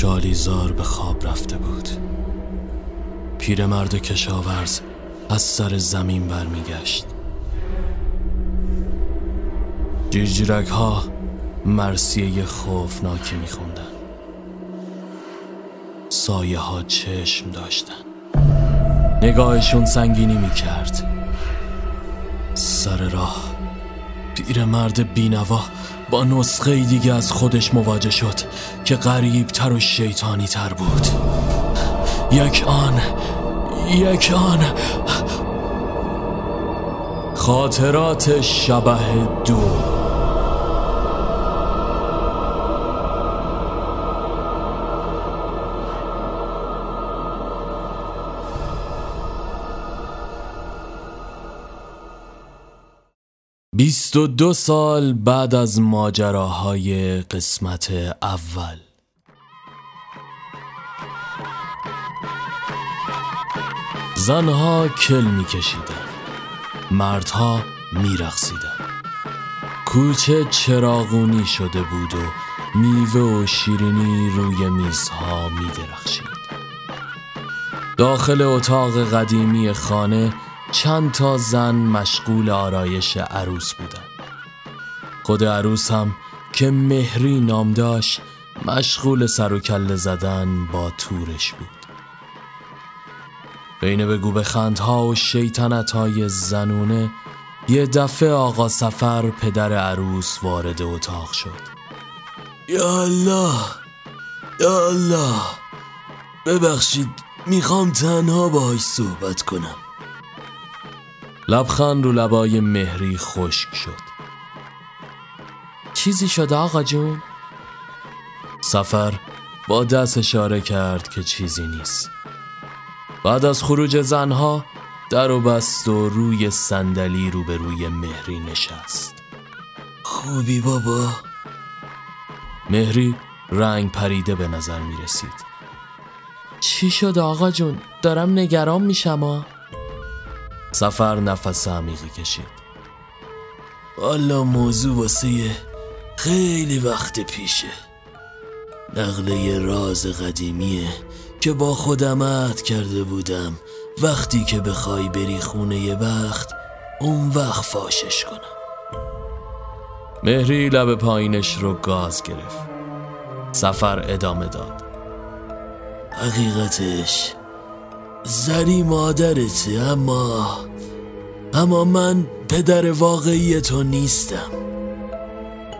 شالیزار به خواب رفته بود. پیرمرد کشاورز از سر زمین برمیگشت. جیرجیرک ها مرسیه خوفناکی میخوندن سایه ها چشم داشتن نگاهشون سنگینی می‌کرد. سر راه پیرمرد بینوا با نسخه دیگه از خودش مواجه شد که غریب تر و شیطانی تر بود. یک آن یک آن. خاطرات شبه دو. بیست و دو سال بعد از ماجراهای قسمت اول. زنها کل میکشیدن. مردها میرقصیدن. کوچه چراغونی شده بود و میوه و شیرینی روی میزها میدرخشید. داخل اتاق قدیمی خانه چند تا زن مشغول آرایش عروس بودن خود عروس هم که مهری نام داشت مشغول سر و کله زدن با تورش بود. بین بگو به خندها و شیطنت های زنونه یه دفعه آقا سفر پدر عروس وارد اتاق شد. یا الله یا الله. ببخشید می‌خوام تنها باهاش صحبت کنم. لبخند رو لبای مهری خشک شد. چیزی شده آقا جون؟ سفر با دست اشاره کرد که چیزی نیست. بعد از خروج زنها در و بست و روی صندلی روبروی مهری نشست. خوبی بابا. مهری رنگ پریده به نظر می رسید. چی شد آقا جون؟ دارم نگران میشم سفر نفس عمیقی کشید. والا موضوع واسه خیلی وقت پیشه. نقله راز قدیمیه که با خودم عهد کرده بودم. وقتی که بخوای بری خونه یه وقت اون وقت فاشش کنم. مهری لب پایینش رو گاز گرفت. سفر ادامه داد. حقیقتش زری مادرته اما اما من پدر واقعی تو نیستم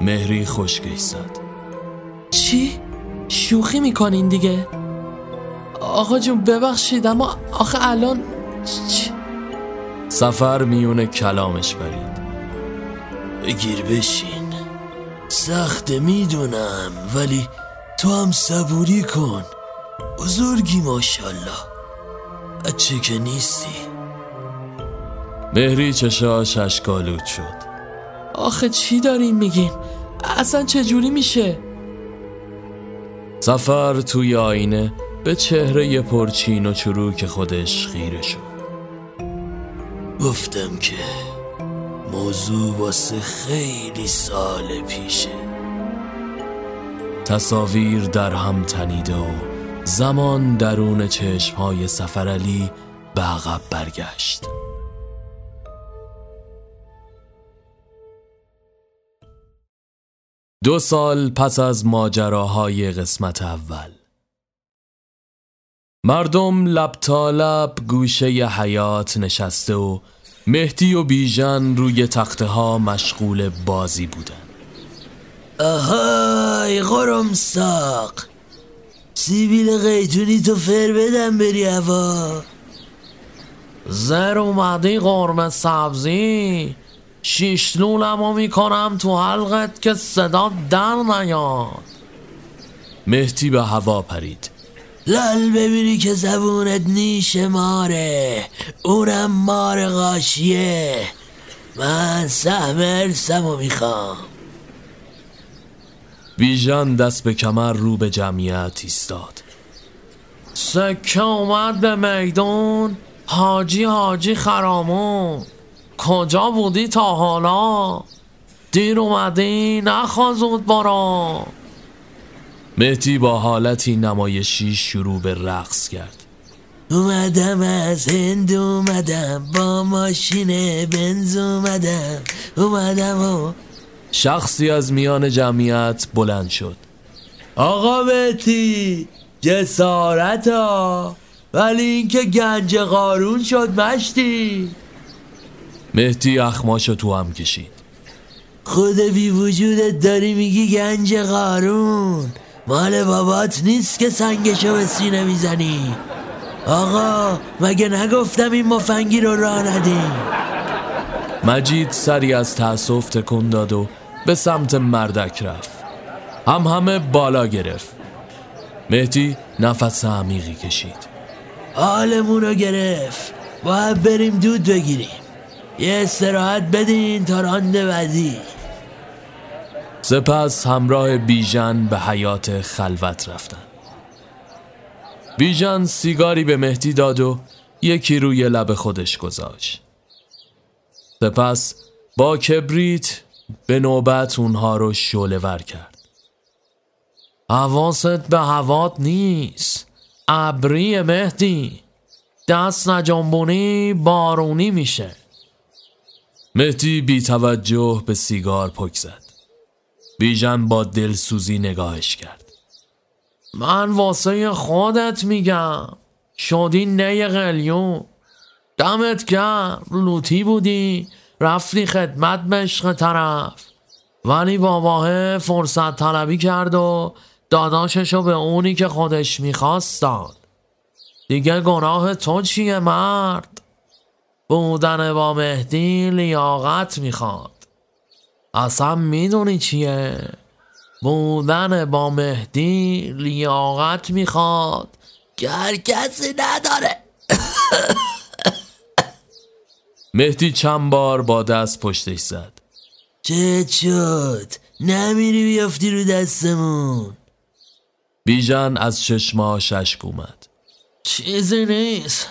مهری خشک زد چی؟ شوخی می‌کنین دیگه؟ آقا جون ببخشید اما آخه الان چی؟ سفر میونه کلامش برید بگیر بشین سخته می‌دونم ولی تو هم صبوری کن بزرگی ماشالله بچه که نیستی مهری چشاش اشکالود شد آخه چی داریم میگین؟ اصلا چجوری میشه؟ سفر توی آینه به چهره پرچین و چروک خودش خیره شد گفتم که موضوع واسه خیلی سال پیشه تصاویر در هم تنیده و زمان درون چشمهای سفرعلی به عقب برگشت. دو سال پس از ماجراهای قسمت اول. مردم لب تا لب گوشه حیات نشسته و مهدی و بیژن روی تخته ها مشغول بازی بودن. آهای غرم ساق. سیبیل قیتونی تو فر بدم بری هوا. زر اومدی قرمه سبزی. شیشلولمو می‌کنم تو حلقت که صدا در نیاد. مهدی به هوا پرید. لال ببینی که زبونت نیش ماره. اونم مار غاشیه. من سهم ارسمو می‌خوام. بیژن دست به کمر رو به جمعیت ایستاد. سکه اومد به میدون حاجی حاجی خرامون. کجا بودی تا حالا؟ دیر اومدی؟ نخوازود بارا مهدی با حالتی نمایشی شروع به رقص کرد. اومدم از هند اومدم با ماشین بنز اومدم اومدم و شخصی از میان جمعیت بلند شد. آقا مهدی جسارت ها ولی اینکه گنج قارون شد مشتی. مهدی اخماشو تو هم کشید. خود بی وجودت داری میگی گنج قارون. مال بابات نیست که سنگشو به سینه می‌زنی. آقا مگه نگفتم این مفنگی رو راه ندیم مجید سری از تأسف تکون داد و به سمت مردک رفت. هم همه بالا گرفت. مهدی نفس عمیقی کشید. حالمون رو گرفت. باید بریم دود بگیریم. یه استراحت بدین تا راند بعدی. سپس همراه بیژن به حیات خلوت رفتن. بیژن سیگاری به مهدی داد و یکی روی لب خودش گذاشت. سپس با کبریت به نوبت اونها رو شوله ور کرد. حواست به هوات نیست. ابری مهدی. دست نجنبونی بارونی میشه. مهدی بی توجه به سیگار پک زد. بیژن با دلسوزی نگاهش کرد. من واسه خودت میگم. شدی نه قلیون. دمت کرد لوتی بودی. رفتی خدمت عشق طرف. ولی باباه فرصت طلبی کرد و داداششو به اونی که خودش می‌خواست داد دیگه گناه تو چیه مرد؟ بودن با مهدی لیاقت می‌خواد. اصلا می‌دونی چیه؟ بودن با مهدی لیاقت می‌خواد. که هر کسی نداره. مهدی چند بار با دست پشتش زد. چه شد؟ نمیری بیافتی رو دستمون. بیژن از چشماش اشک اومد. چیزی نیست.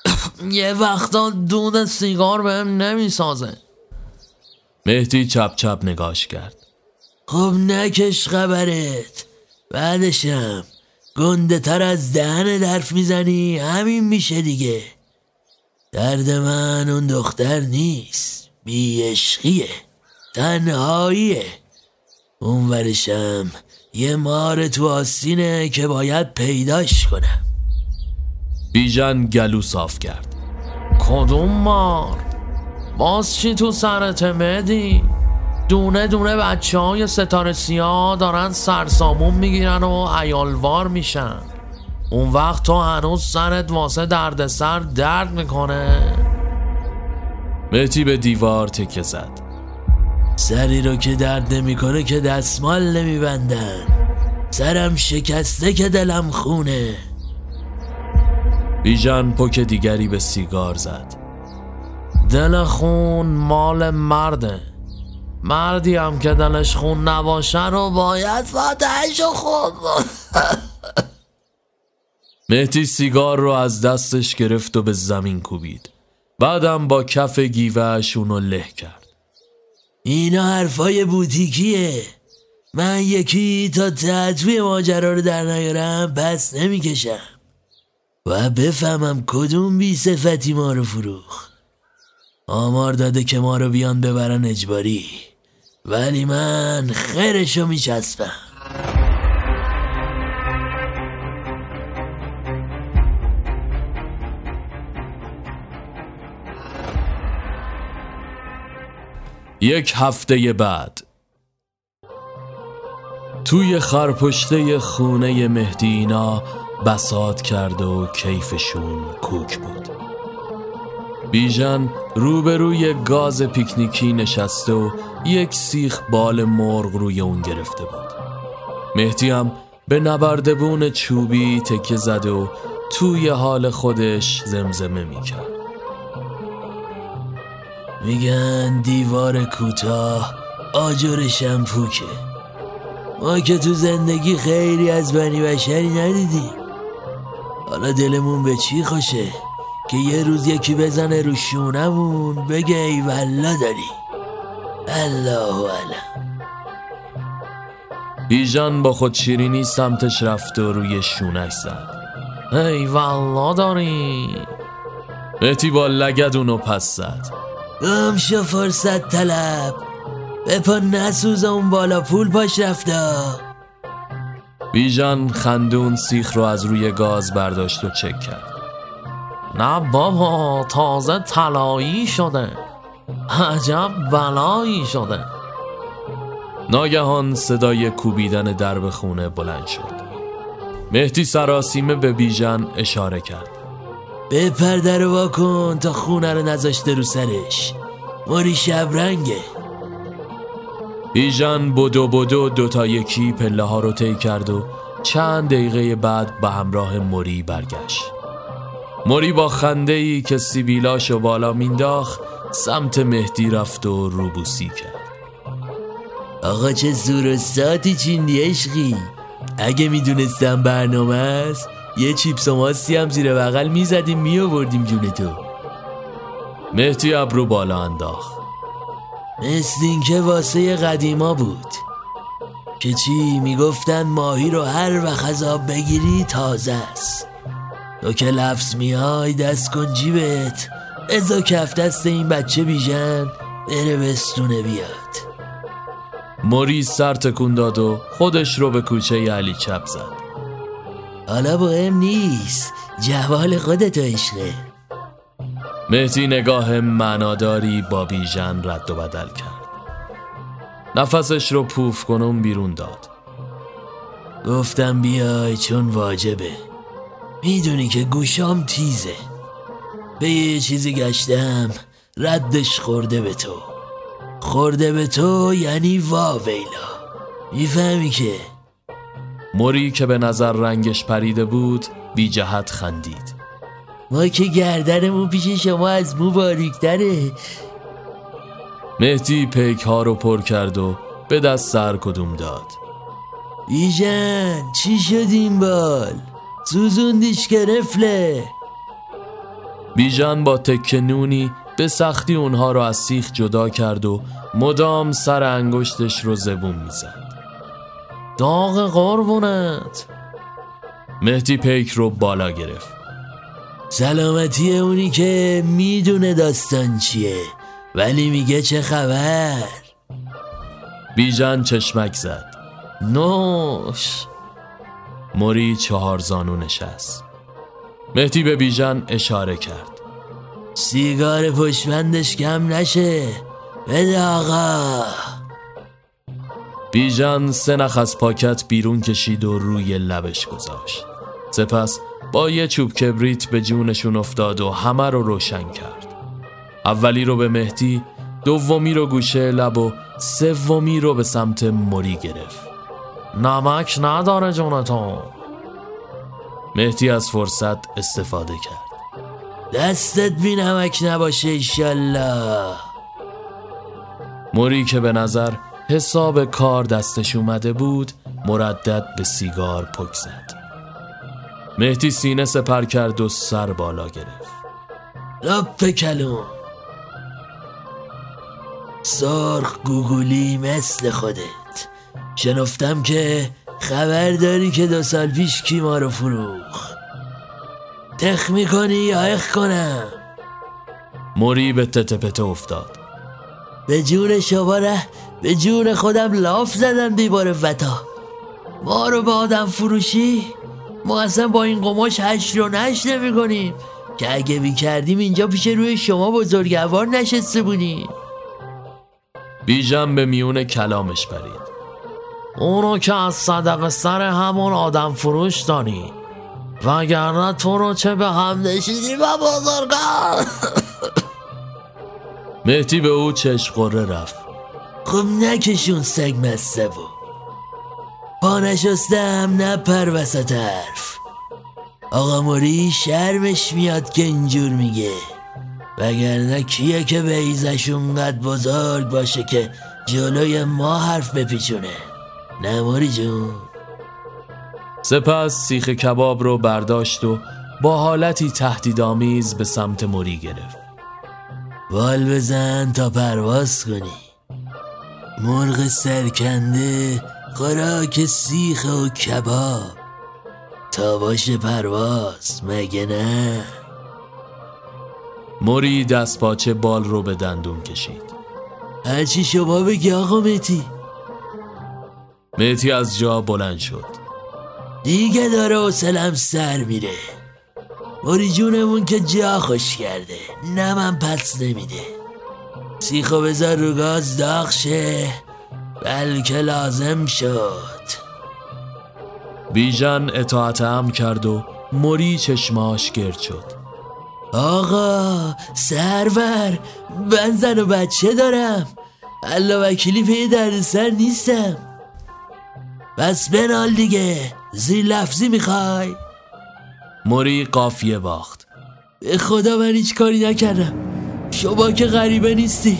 یه وقتا دود سیگار بهم نمی‌سازه. مهدی چپ چپ نگاش کرد. خب نکش خبرت. بعدشم گنده تر از دهن درف می‌زنی. همین میشه دیگه. درد من اون دختر نیست. بیشقیه تنهاییه. اون ورشم یه مار تو آستینه که باید پیداش کنم. بیژن گلو صاف کرد. کدوم مار؟ باز چی تو سرت مدی دونه دونه بچه های ستاره سیاه دارن سرسامون می‌گیرن و ایالوار میشن. اون وقت تو هنوز سرت واسه دردسر درد می‌کنه. مهدی به دیوار تکه زد. سری رو که درد نمی‌کنه که دستمال نمیبندن. سرم شکسته که دلم خونه. بیژن پک دیگری به سیگار زد. دل خون مال مرده. مردی هم که دلش خون نباشه رو باید فاتحش خود مهدی سیگار رو از دستش گرفت و به زمین کوبید. بعدم با کف گیوهش اونو له کرد. اینا حرفای بوتیکیه. من یکی تا تطوی ماجرا رو در نیارم پس نمی‌کشم. و بفهمم کدوم بی صفتی ما رو فروخ آمار داده که ما رو بیان ببرن اجباری. ولی من خیرشو میچسبم. یک هفته بعد. توی خرپشته خونه مهدینا بسات کرد و کیفشون کوک بود. بیژن روبروی گاز پیکنیکی نشسته و یک سیخ بال مرغ روی اون گرفته بود. مهدی هم به نبردبون چوبی تکه زده و توی حال خودش زمزمه می‌کرد. میگن دیوار کوتاه آجر شمپوکه ما که تو زندگی خیلی از بنی بشری ندیدیم. حالا دلمون به چی خوشه که یه روز یکی بزنه رو شونمون بگه ای والا داری. الله علم بیژن با خود شیرینی سمتش رفت و روی شونش زد. ای والله داری. مهتی با لگدونو پس زد. گم شو فرصت طلب. بپا نسوز اون بالا پول پاش رفته بیژن خندون سیخ رو از روی گاز برداشت و چک کرد. نه بابا تازه طلایی شده. عجب بلایی شده. ناگهان صدای کوبیدن درب خونه بلند شد. مهدی سراسیمه به بیژن اشاره کرد. بپر در وا کن تا خونه رو نذاشته رو سرش. موری شبرنگه بیژن بدو بدو دوتا یکی پله ها رو طی کرد و چند دقیقه بعد به همراه موری برگشت. موری با خنده ای که سیبیلاش و بالا مینداخت سمت مهدی رفت و روبوسی کرد. آقا چه زور و ساتی چیندی عشقی؟ اگه می‌دونستم برنامه است یه چیپس و ماستی هم زیر بغل می‌زدیم میآوردیم جون تو. مهدی ابرو بالا انداخت. مثل اینکه واسه قدیما بود. که چی می‌گفتن ماهی رو هر وقت از آب بگیری تازه است. تو که لفظ میای دست کن جیبت. ازا کف دست این بچه بیژن بره بستونه بیاد. موری سر تکون داد و خودش رو به کوچه علی چپ زد. حالا مهم نیست. جوال خودتو عشقه. مهدی نگاه معناداری با بیژن رد و بدل کرد. نفسش رو پوف کنم بیرون داد. گفتم بیای چون واجبه. می‌دونی که گوشام تیزه. به یه چیزی گشتم ردش خورده به تو. خورده به تو یعنی واویلا. می‌فهمی که موری که به نظر رنگش پریده بود بی جهت خندید. ما که گردنمون پیش شما از مو باریکتره. مهدی پیک ها رو پر کرد و به دست سر کدوم داد. بیژن چی شد این بال؟ سوزوندیش که رفله. بیژن با تک نونی به سختی اونها رو از سیخ جدا کرد و مدام سر انگشتش رو زبون می‌زد. داغ قربونت. مهدی پیک رو بالا گرفت. سلامتی اونی که می‌دونه داستان چیه ولی میگه چه خبر؟ بیژن چشمک زد. نوش. موری چهار زانو نشست. مهدی به بیژن اشاره کرد. سیگار پشمندش کم نشه. بده آقا. بیژن سه نخ از پاکت بیرون کشید و روی لبش گذاشت. سپس با یه چوب کبریت به جونشون افتاد و همه رو روشن کرد. اولی رو به مهدی دومی رو گوشه لب و سومی رو به سمت موری گرفت. نمک نداره جونتون. مهدی از فرصت استفاده کرد. دستت بی نمک نباشه ایشالله. موری که به نظر حساب کار دستش اومده بود مردد به سیگار پک زد. مهدی سینه سپر کرد و سر بالا گرفت. لپ کلون سرخ گوگولی مثل خودت. شنفتم که خبر داری که دو سال پیش کی ما رو فروخ تخ می‌کنی یا اخ کنم؟ موری به تته افتاد. به جون شما ره به جون خودم لاف زدم دیوار وطا ما رو به آدم فروشی؟ ما اصلا با این قماش هشت رو نش نمی کنیم که اگه بی کردیم اینجا پیش روی شما بزرگوار نشسته بودیم. بیژن به میون کلامش پرید اونو که از صدق سر همون آدم فروش دانی. وگرنه تو رو چه به هم نشیدی و بزرگان. مهدی به او چشم قره رفت. خب نکشون سگ مسته بود پا نشستم نه پر وسط حرف. آقا موری شرمش میاد که اینجور میگه. وگرنه کیه که به ایزش اونقدر بزرگ باشه که جلوی ما حرف بپیچونه. نه موری جون؟ سپس سیخ کباب رو برداشت و با حالتی تهدیدآمیز به سمت موری گرفت. وال بزن تا پرواز کنی. مرغ سرکنده خوراک سیخ و کباب. تا باشه پرواز مگه نه؟ موری دست پاچه بال رو به دندون کشید. هرچی شما بگی آقا متی مهتی از جا بلند شد. دیگه داره حوصلم سر میره. موری جونمون که جا خوش کرده. نه من پس نمیده. سیخو بذار رو گاز داغ شه بلکه لازم شد. بیژن اطاعت هم کرد و موری چشماش گرد شد. آقا سرور من زن و بچه دارم. الله وکیلی پی درد سر نیستم. بس بنال دیگه زیر لفظی می‌خوای؟ موری قافیه باخت. به خدا من هیچ کاری نکردم. شما که غریبه نیستی.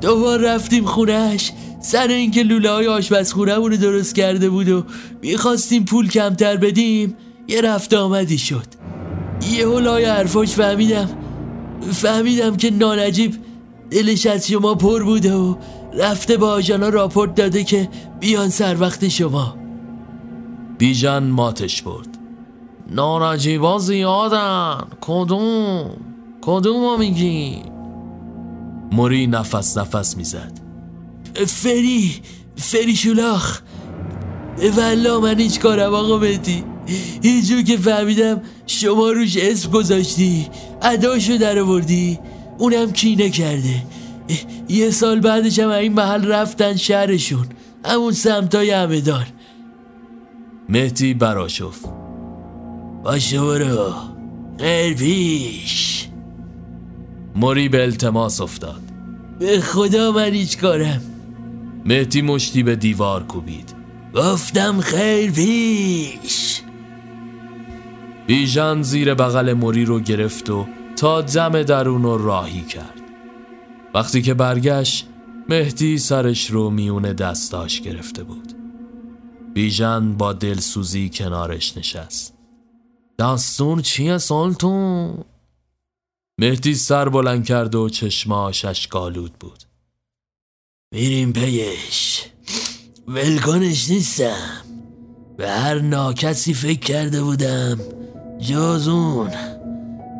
دوبار رفتیم خونهش سر اینکه لوله های آشپزخونه رو درست کرده بود و می‌خواستیم پول کمتر بدیم یه رفت آمدی شد. یه هلای حرفاش فهمیدم. فهمیدم که نانجیب دلش از شما پر بوده و رفته با آجانا راپورت داده که بیان سر وقت شما. بیژن ماتش برد. نانجیبا زیادن. کدوم؟ کدوم ما میگی؟ موری نفس نفس می‌زد. فری فری شولاخ. والا من هیچ کارم آقا مهدی. هیچ که فهمیدم شما روش اسم گذاشتی اداشو در آوردی اونم کینه کرده. یه سال بعدش هم این محل رفتن شهرشون همون سمتای همدان. مهدی براشف باشه برو. پیش. موری به التماس افتاد. به خدا من هیچ کارم. مهدی مشتی به دیوار کوبید. گفتم خیر پیش. بیژن زیر بغل موری رو گرفت و تا دم درون رو راهی کرد. وقتی که برگشت مهدی سرش رو میون دستاش گرفته بود. بیژن با دلسوزی کنارش نشست. دستون چیه سلطون؟ مهدی سر بلند کرد و چشماش اشکالود بود. میریم پیش. ولکنش نیستم. به هر ناکسی فکر کرده بودم. جز اون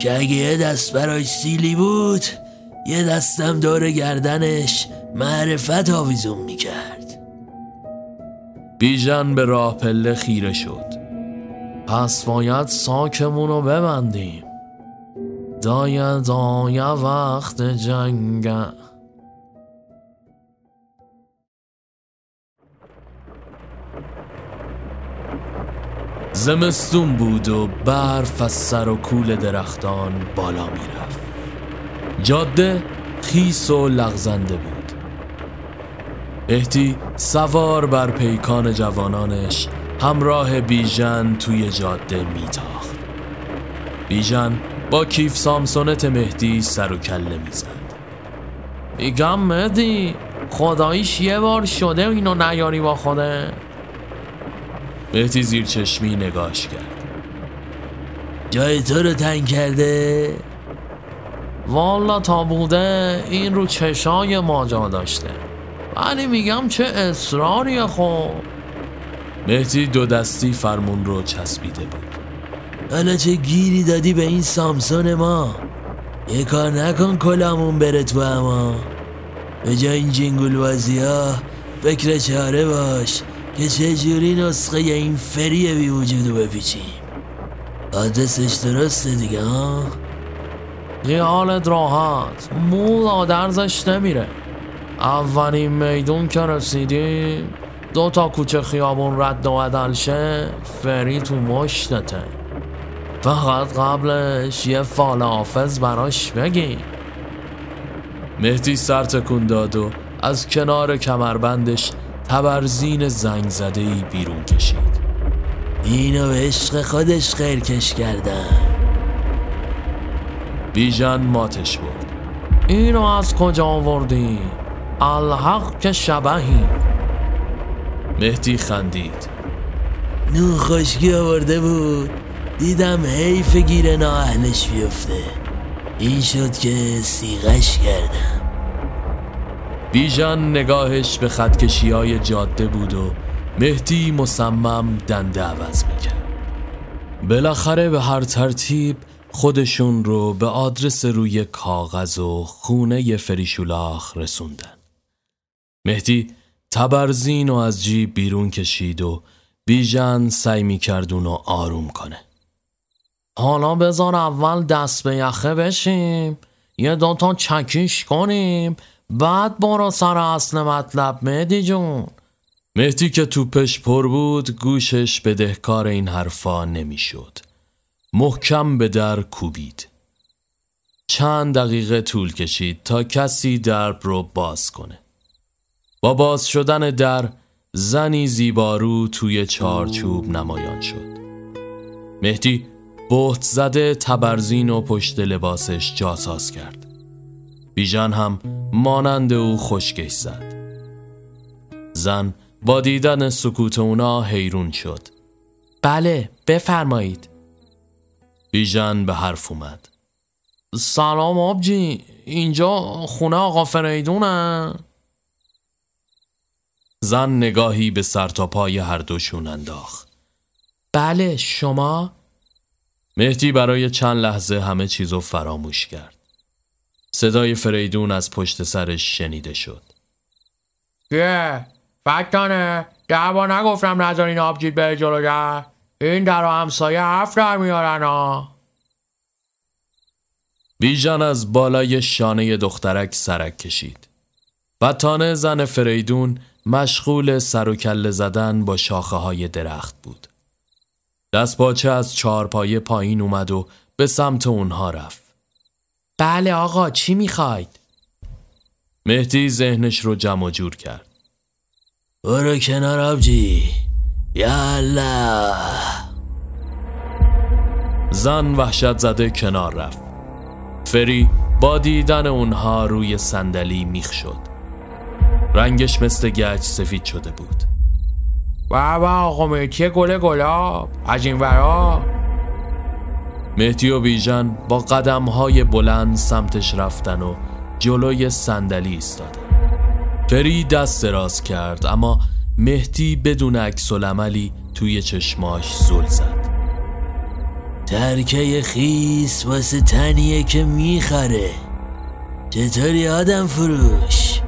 که اگه یه دست براش سیلی بود یه دستم دور گردنش معرفت آویزون می‌کرد. بیژن به راه پله خیره شد. پس باید ساکمون رو ببندیم. دایه دایه وقت جنگ؟ زمستون بود و برف از سر و کول درختان بالا می‌رفت. جاده خیس و لغزنده بود. احتی سوار بر پیکان جوانانش همراه بیژن توی جاده میتاخت. بیژن با کیف سامسونت مهدی سر و کله می‌زد. میگم مهدی خداییش یه بار شده اینو نیاری با خوده مهدی زیر چشمی نگاش کرد. جای تو رو تنگ کرده؟ والا تا بوده این رو چشای ما جا داشته. ولی میگم چه اصراریه خب مهدی دو دستی فرمون رو چسبیده بود. حالا چه گیری دادی به این سامسون ما؟ یه کار نکن کلامون بره تو اما به جای این جنگول بازی ها فکر چاره باش که چجوری نسخه این فری بی وجودو بپیچیم. آدرسش درسته دیگه ها؟ خیالت راحت. مولا درزش نمیره. اولین میدون که رسیدیم دو تا کوچه خیابون رد و عدل شه فری تو مشتته. فقط قبلش یه فال حافظ براش بگی مهدی سر تکون داد و از کنار کمربندش تبرزین زنگ زده ای بیرون کشید. اینو به عشق خودش خیرکش کردن بیژن ماتش بود اینو از کجا آوردی؟ الحق که شبهی. مهدی خندید. نو خشکی آورده بود. دیدم حیف گیر نااهلش بیفته. این شد که سیغش کردم. بیژن نگاهش به خطکشی های جاده بود و مهدی مصمم دنده عوض می‌کرد. بالاخره به هر ترتیب خودشون رو به آدرس روی کاغذ و خونه فریشولاخ رسوندن. مهدی تبرزین و از جیب بیرون کشید و بیژن سعی می‌کرد اونو آروم کنه. حالا بذار اول دست به یخه بشیم. یه دوتا چکیش کنیم. بعد برو سر اصل مطلب مهدی جون. مهدی که توپش پر بود گوشش به دهکار این حرفا نمی‌شد. محکم به در کوبید. چند دقیقه طول کشید تا کسی درب رو باز کنه. با باز شدن در زنی زیبارو توی چارچوب نمایان شد. مهدی بهت زده تبرزین و پشت لباسش جاساز کرد. بیژن هم مانند او خوشگش زد. زن با دیدن سکوت اونا حیرون شد. بله بفرمایید. بیژن به حرف اومد. سلام آبجی اینجا خونه آقا فریدونه زن نگاهی به سر تا پای هر دوشون انداخت. بله شما؟ مهدی برای چند لحظه همه چیزو فراموش کرد. صدای فریدون از پشت سرش شنیده شد. یه فتانه ده بار نگفتم نذارین آبجید بره جلو در این در همسایه حرف در میارن ها. بیژن از بالای شانه دخترک سرک کشید. فتانه زن فریدون مشغول سر و کله زدن با شاخه های درخت بود. دست باچه از چارپایه پایین اومد و به سمت اونها رفت. بله آقا چی می‌خواید؟ مهدی ذهنش رو جمع جور کرد. برو کنار آبجی. یالا زن وحشت زده کنار رفت. فری با دیدن اونها روی صندلی میخ شد. رنگش مثل گچ سفید شده بود. بابا آقا مهدی گل گلاب از این ورا؟ مهدی و بیژن با قدم های بلند سمتش رفتن و جلوی صندلی ایستادن. فری دست دراز کرد اما مهدی بدون عکس عملی توی چشماش زل زد. ترکه خیس واسه تنیه که می‌خره. چطوری آدم فروش؟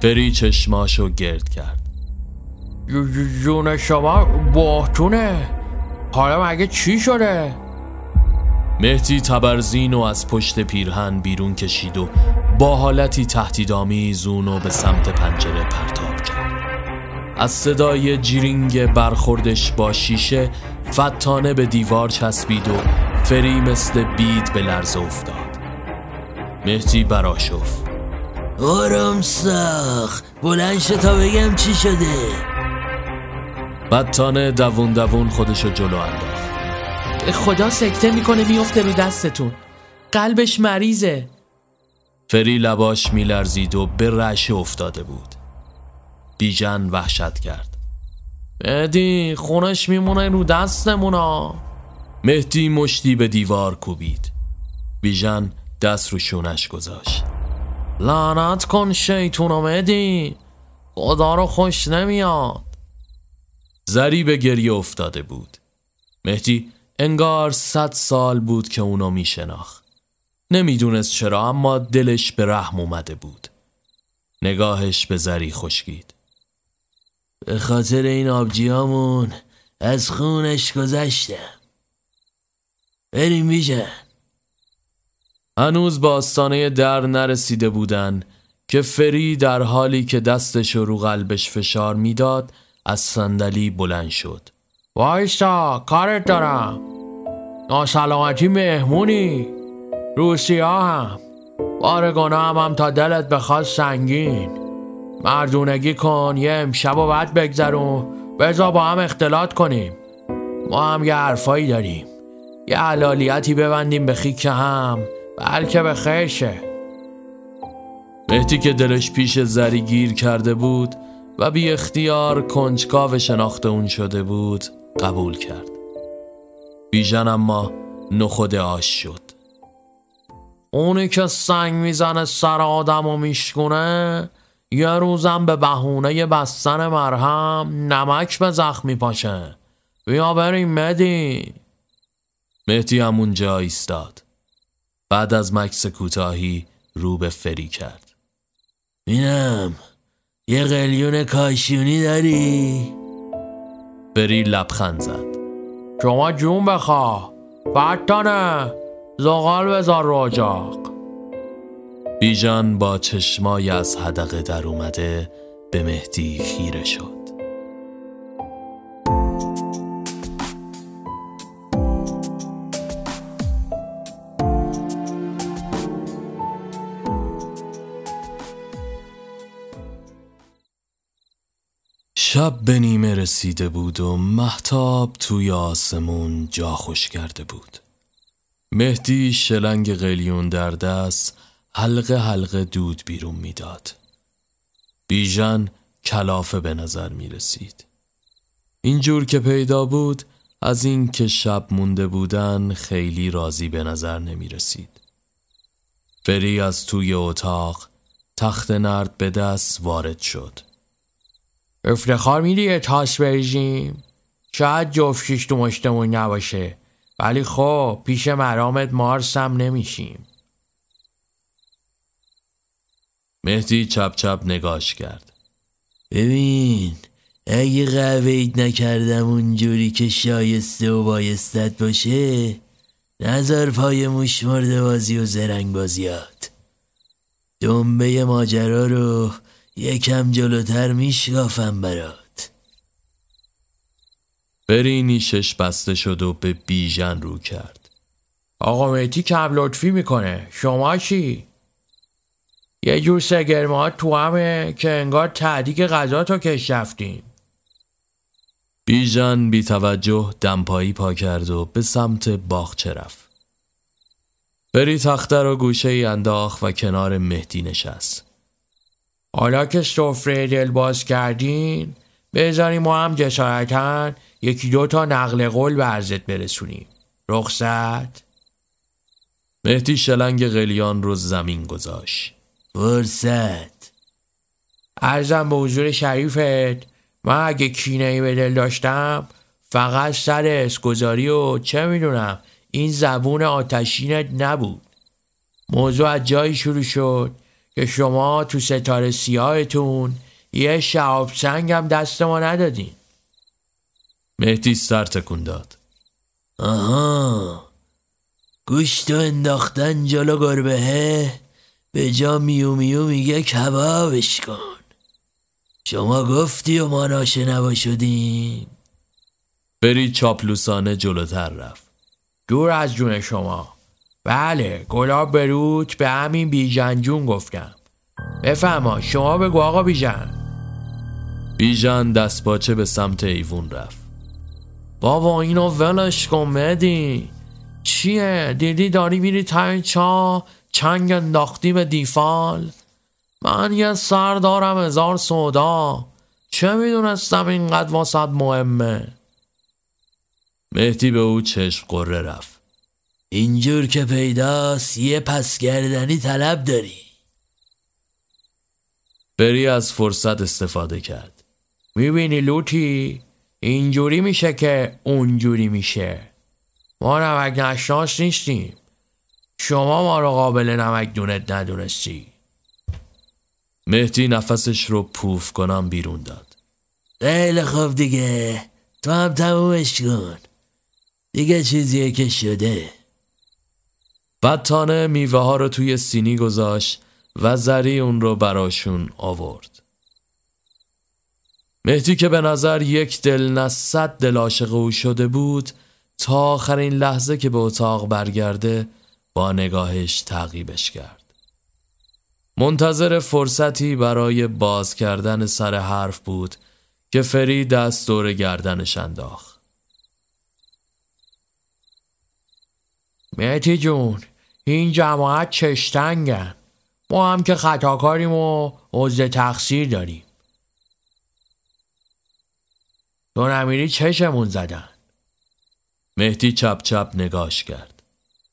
فری چشماشو گرد کرد. جون شما باهتونه حالا مگه چی شده؟ مهدی تبرزین و از پشت پیرهن بیرون کشید و با حالتی تهدیدآمیز اونو به سمت پنجره پرتاب کرد. از صدای جیرینگ برخوردش با شیشه فتانه به دیوار چسبید و فری مثل بید به لرزه افتاد. مهدی براشفت. آرام ساخ بلند تا بگم چی شده. فتانه دوون دوون خودشو جلو انداخت. خدا سکته می‌کنه میفته رو دستتون. قلبش مریضه. فری لباش میلرزید و به رشه افتاده بود. بیژن وحشت کرد. مهدی خونش میمونه رو دستمونا. مهدی مشتی به دیوار کوبید. بیژن دست رو شونش گذاشت. لعنت کن شیطونا مهدی. خدا رو خوش نمیاد. زری به گریه افتاده بود. مهدی انگار صد سال بود که اونو میشناخت. نمی‌دونست چرا اما دلش به رحم اومده بود. نگاهش به زری خشکید. به خاطر این آبجیامون از خونش گذشتم. بریم بیژن. هنوز آستانه در نرسیده بودن که فری در حالی که دستش رو قلبش فشار می‌داد از صندلی بلند شد. وایستا کارت دارم. ناسلامتی مهمونی. روسیا هم بار گناه هم, هم تا دلت بخواد سنگین. مردونگی کن یه امشب و بعد بگذرون بزا با هم اختلاط کنیم. ما هم یه حرفایی داریم. یه علالیتی ببندیم به خیک هم بلکه به خیشه. مهدی که دلش پیش زری گیر کرده بود و بی اختیار کنجکاو شناخت اون شده بود قبول کرد. بیژن اما نخود آش شد. اونی که سنگ می‌زنه سر آدم و میشکونه یه روزم به بهونه بستن مرهم نمک به زخمی پاشه. بیا بریم مدی مهدی همونجا ایستاد. بعد از مکس کوتاهی رو به فری کرد. اینم. یه قلیون کاشیونی داری؟ فری لبخند زد. شما جون بخوا. فتانه زغال بذار رو اجاق بیژن با چشمای از حدقه در اومده به مهدی خیره شد. شب به نیمه رسیده بود و محتاب توی آسمون جا خوش کرده بود مهدی شلنگ قلیون در دست حلقه حلقه دود بیرون می‌داد. بیژن کلافه به نظر می رسید. اینجور که پیدا بود از این که شب مونده بودن خیلی راضی به نظر نمی رسید. فری از توی اتاق تخت نرد به دست وارد شد. افتخار میدی تاس بریزیم شاید جفتشیش تو مشتمون نباشه. ولی خب پیش مرامت مارس هم نمیشیم. مهدی چپ چپ نگاش کرد. ببین اگه قهوهید نکردم اونجوری که شایسته و بایستت باشه نظر پای موش بازی و زرنگ بازیات. دنبه ماجرا رو یکم جلوتر میشکافم برات. بری نیشش بسته شد و به بیژن رو کرد. آقا مهدی کم لطفی می‌کنه. شما چی؟ یه جور سگرمات تو همه که انگار تعدیق غذا تو کش رفتیم بیژن بی توجه دمپایی پا کرد و به سمت باغچه رفت. بری تخته رو گوشه ای انداخت و کنار مهدی نشست. حالا که سفره دل باز کردین بذاریم ما هم جسارتا یکی دو تا نقل قول به عرضت برسونیم. رخصت؟ مهدی شلنگ قلیان رو زمین گذاشت. فرصت. ارزم به حضور شریفت من اگه کینه ای به دل داشتم فقط سر اسگذاری و چه می‌دونم این زبون آتشینت نبود. موضوع از جایی شروع شد که شما تو ستاره سیاهتون یه شعب سنگ هم دست ما ندادین. مهدی سر تکون داد. آها. گوشتو انداختن جلو گربهه به جا میو میو میگه کبابش کن. شما گفتی و ما ناشنوا شدیم. بری چاپلوسانه جلوتر رفت. دور از جون شما. بله گلاب بروت به همین بیژن جون گفتم. بفهما شما بگو آقا بیژن. بیژن دست باچه به سمت ایوون رفت. بابا اینو ولش کن مدی چیه؟ دیدی داری میری تای چا؟ چنگ انداختی به دیفال؟ من یه سر دارم هزار سودا. چه می‌دونستم اینقدر واسد مهمه؟ مهدی به او چشم قره رفت. اینجور که پیداست یه پس گردنی طلب داری. بری از فرصت استفاده کرد. می‌بینی لوتی؟ اینجوری میشه که اونجوری میشه. ما نمک نشناس نیستیم. شما ما رو قابل نمک دونت ندونستی. مهدی نفسش رو پوف کنم بیرون داد. خیلی خوب دیگه. تو هم تمومش کن. دیگه چیزیه که شده. بعد تانه میوه ها رو توی سینی گذاشت و زری اون رو براشون آورد. مهدی که به نظر یک دل نه صد دل عاشق او شده بود تا آخرین لحظه که به اتاق برگرده با نگاهش تعقیبش کرد. منتظر فرصتی برای باز کردن سر حرف بود که فری دست دور گردنش انداخت. مهتی جون این جماعت چشتنگن. ما هم که خطاکاریم و عضو تقصیر داریم. تو نمیری چشمون زدن. مهدی چپ چپ نگاش کرد.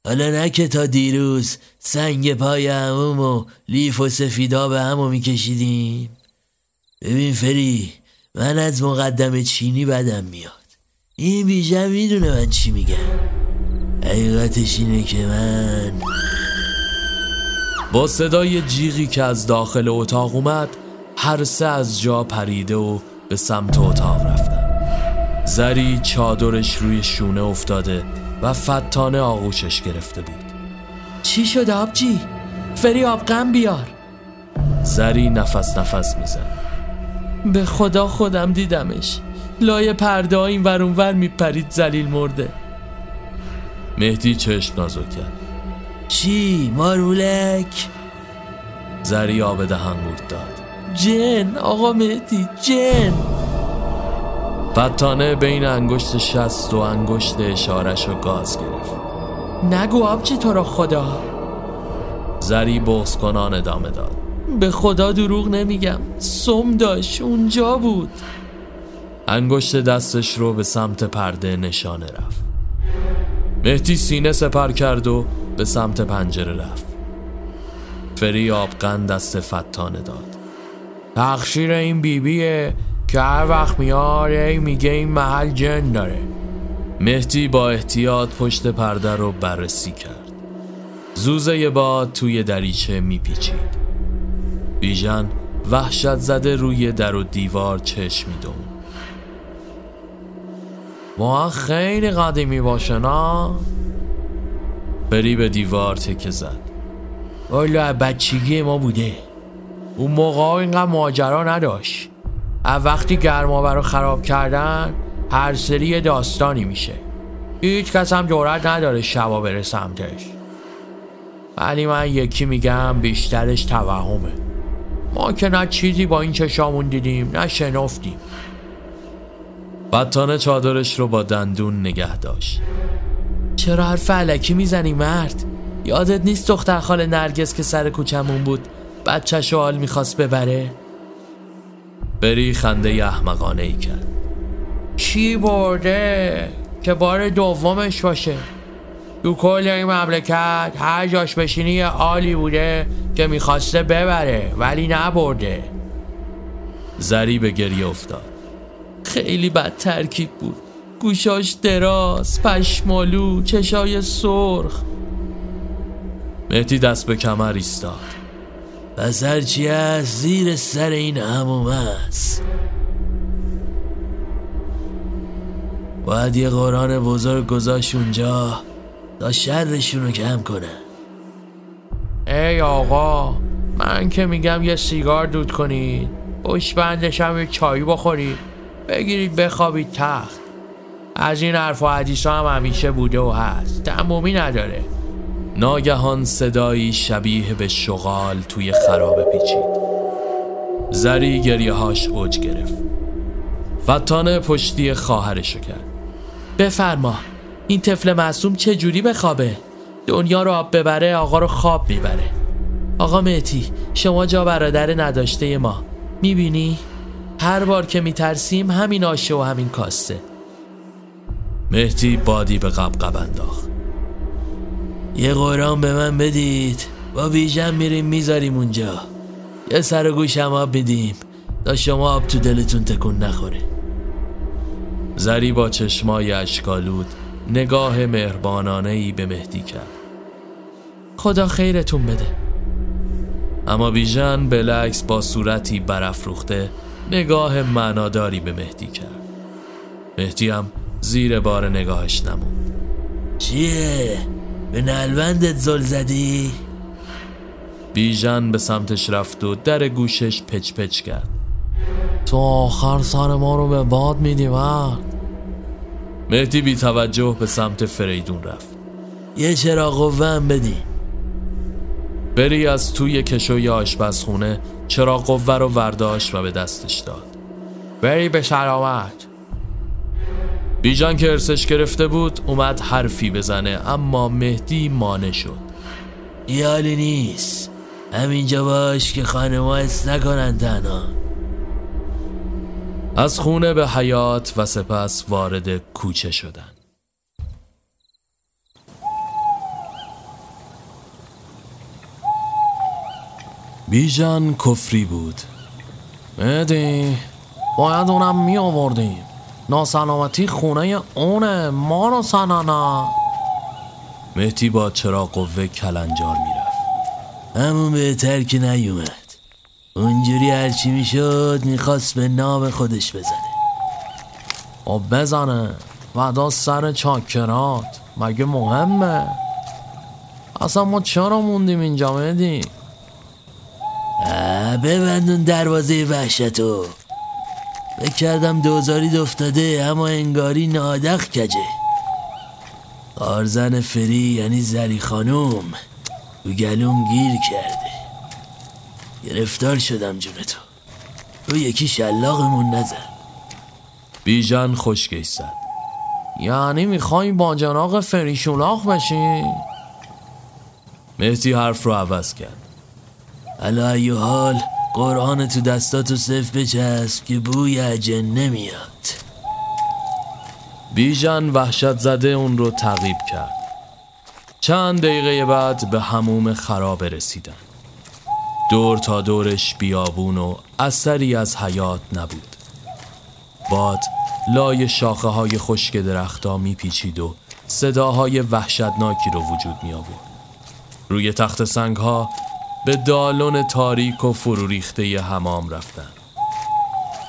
حالا نه که تا دیروز سنگ پای هموم و لیف و سفیدا به همو میکشیدیم. ببین فری من از مقدم چینی بدم میاد. این بیژن می‌دونه من چی میگم. حقیقتش اینه که من با صدای جیغی که از داخل اتاق اومد هر سه از جا پریده و به سمت اتاق رفتن زری چادرش روی شونه افتاده و فتانه آغوشش گرفته بود. چی شد آبجی؟ فری آبقم بیار. زری نفس نفس میزن به خدا خودم دیدمش. لای پرده این ور ور میپرید زلیل مرده. مهدی چشم نازو کرد. چی؟ مارولک؟ زری آب دهن داد. جن آقا مهدی جن! فتانه بین انگشت شست و انگشت اشارش رو گاز گرفت. نگو آبجی تو را خدا. زری بغز کنان ادامه داد. به خدا دروغ نمیگم. سم داشت اونجا بود. انگشت دستش رو به سمت پرده نشانه رفت. مهدی سینه سپر کرد و به سمت پنجره رفت. فری آبقند دست فتانه داد. تقصیر این بیبیه که هر وقت میاد ای میگه این محل جن داره. مهدی با احتیاط پشت پرده رو بررسی کرد. زوزه باد توی دریچه میپیچید. بیژن وحشت زده روی در و دیوار چشم میدون ما خیلی قدیمی باشه نا بری به دیوار تکه زد. والا بچگی ما بوده. اون موقع اینقدر ماجرا نداشت. از وقتی گرما رو خراب کردن هر سری داستانی میشه. هیچ کس هم جورت نداره شبا بره سمتش. ولی من یکی میگم بیشترش توهمه. ما که نه چیزی با این چشامون دیدیم نه شنفتیم بطانه چادرش رو با دندون نگه داشت. چرا حرف علکی می‌زنی مرد؟ یادت نیست دختر خاله نرگس که سر کوچمون بود بچهش حال می‌خواست ببره؟ بری خنده احمقانه ای کرد. چی برده؟ که بار دومش باشه. تو کل این مملکت هر جاش بشینی یه عالی بوده که می‌خواسته ببره ولی نبرده. زری به گریه افتاد. خیلی بد ترکیب بود. گوشاش دراز پشمالو چشای سرخ. مهدی دست به کمر ایستاد. پس هرچی از زیر سر این هموم است باید یه قرآن بزرگ گذاشت اونجا تا شرشون رو کم کنه. ای آقا من که میگم یه سیگار دود کنید پشت بندش هم یه چایی بخورید بگیرید بخوابید تخت. از این حرف و حدیث هم همیشه بوده و هست. تمومی نداره. ناگهان صدایی شبیه به شغال توی خرابه پیچید. زری گریه هاش اوج گرفت. فتانه پشتی خواهرشو کرد. بفرما این طفل معصوم چه جوری بخوابه؟ دنیا رو آب ببره آقا رو خواب می‌بره. آقا مهتی شما جا برادر نداشته ما. می‌بینی؟ هر بار که میترسیم همین آشه و همین کاسته. مهتی بادی به قبقب انداخت. یه قرآن به من بدید. با بیژن میریم می‌ذاریم اونجا. یه سر گوشم آب میدیم. تا شما آب تو دلتون تکون نخوره. زری با چشمای اشکالود نگاه مهربانانه ای به مهدی کرد. خدا خیرتون بده. اما بیژن بلکس با صورتی برافروخته نگاه معناداری به مهدی کرد. مهدی هم زیر بار نگاهش نموند. چیه؟ به نلوندت زل زدی؟ بیژن به سمتش رفت و در گوشش پچ پچ کرد. تو آخر سر ما رو به باد میدی مهدی بی توجه به سمت فریدون رفت. یه چرا قوه هم بدین. بری از توی کشوی آشپزخونه چرا قوه رو ورداشت و به دستش داد. بری به سلامت. بیجان که ارسش گرفته بود اومد حرفی بزنه اما مهدی مانه شد. یالی نیست. همینجا باش که خانما نکنن تنها. از خونه به حیات و سپس وارد کوچه شدن. بیژن کفری بود. مهدی باید اونم می آوردیم. ناسلامتی خونه اونه ما رو سنانا. مهدی با چرا قوه کلنجار می‌رفت همون بهتر که نیومد. اونجوری هرچی می‌شد می‌خواست به نام خودش بزنه. و خب بزنه. ودا سر چاکرات. مگه مهمه؟ اصلا ما چرا موندیم اینجا مهدی؟ ببندون دروازه وحشتو. بکردم دوزاری افتاده اما انگاری نادخ کجه. آرزن فری یعنی زری خانوم تو گلوم گیر کرده. گرفتار شدم جون تو. تو یکی شلاقمون نزن. بیژن خشکش زد یعنی می‌خوای با جناق فریشولاخ بشی؟ مهدی حرف رو عوض کرد. علا ایو حال قرآن تو دستاتو صف بچسب که بوی عجن نمیاد. بیژن وحشت زده اون رو تعقیب کرد. چند دقیقه بعد به هموم خرابه رسیدن. دور تا دورش بیابون و اثری از حیات نبود. باد لای شاخه های خشک درختها میپیچید و صداهای وحشتناکی رو وجود می آورد. روی تخت سنگ ها به دالون تاریک و فرو ریخته حمام رفتن.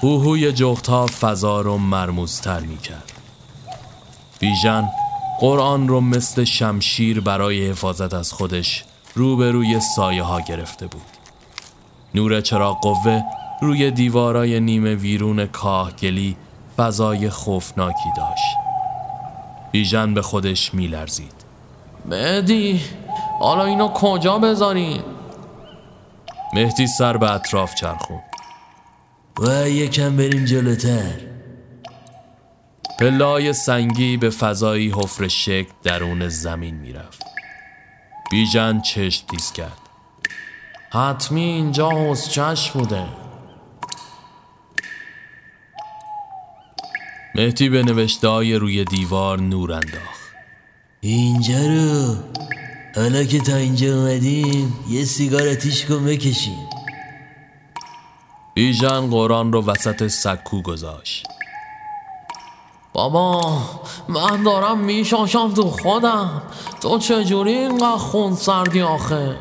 هوهوی جغت فضا رو مرموزتر می کرد بیژن قرآن رو مثل شمشیر برای حفاظت از خودش روبروی سایه ها گرفته بود. نور چراغ قوه روی دیوارای نیمه ویرون کاهگلی فضای خوفناکی داشت. بیژن به خودش میلرزید. مهدی حالا اینو کجا بذاریم مهدی سر به اطراف چرخون و یکم بریم جلوتر. پلای سنگی به فضایی حفر شکل درون زمین می‌رفت. بیژن چشم تیز کرد. حتمی اینجا حسچش بوده. مهدی به نوشته روی دیوار نور انداخت. اینجا رو. حالا که تا اینجا اومدیم یه سیگار اتیش کن بکشیم. بیژن قرآن رو وسط سکو گذاشت. بابا من دارم میشاشم تو خودم. تو چجوری اینقدر خون سردی آخه؟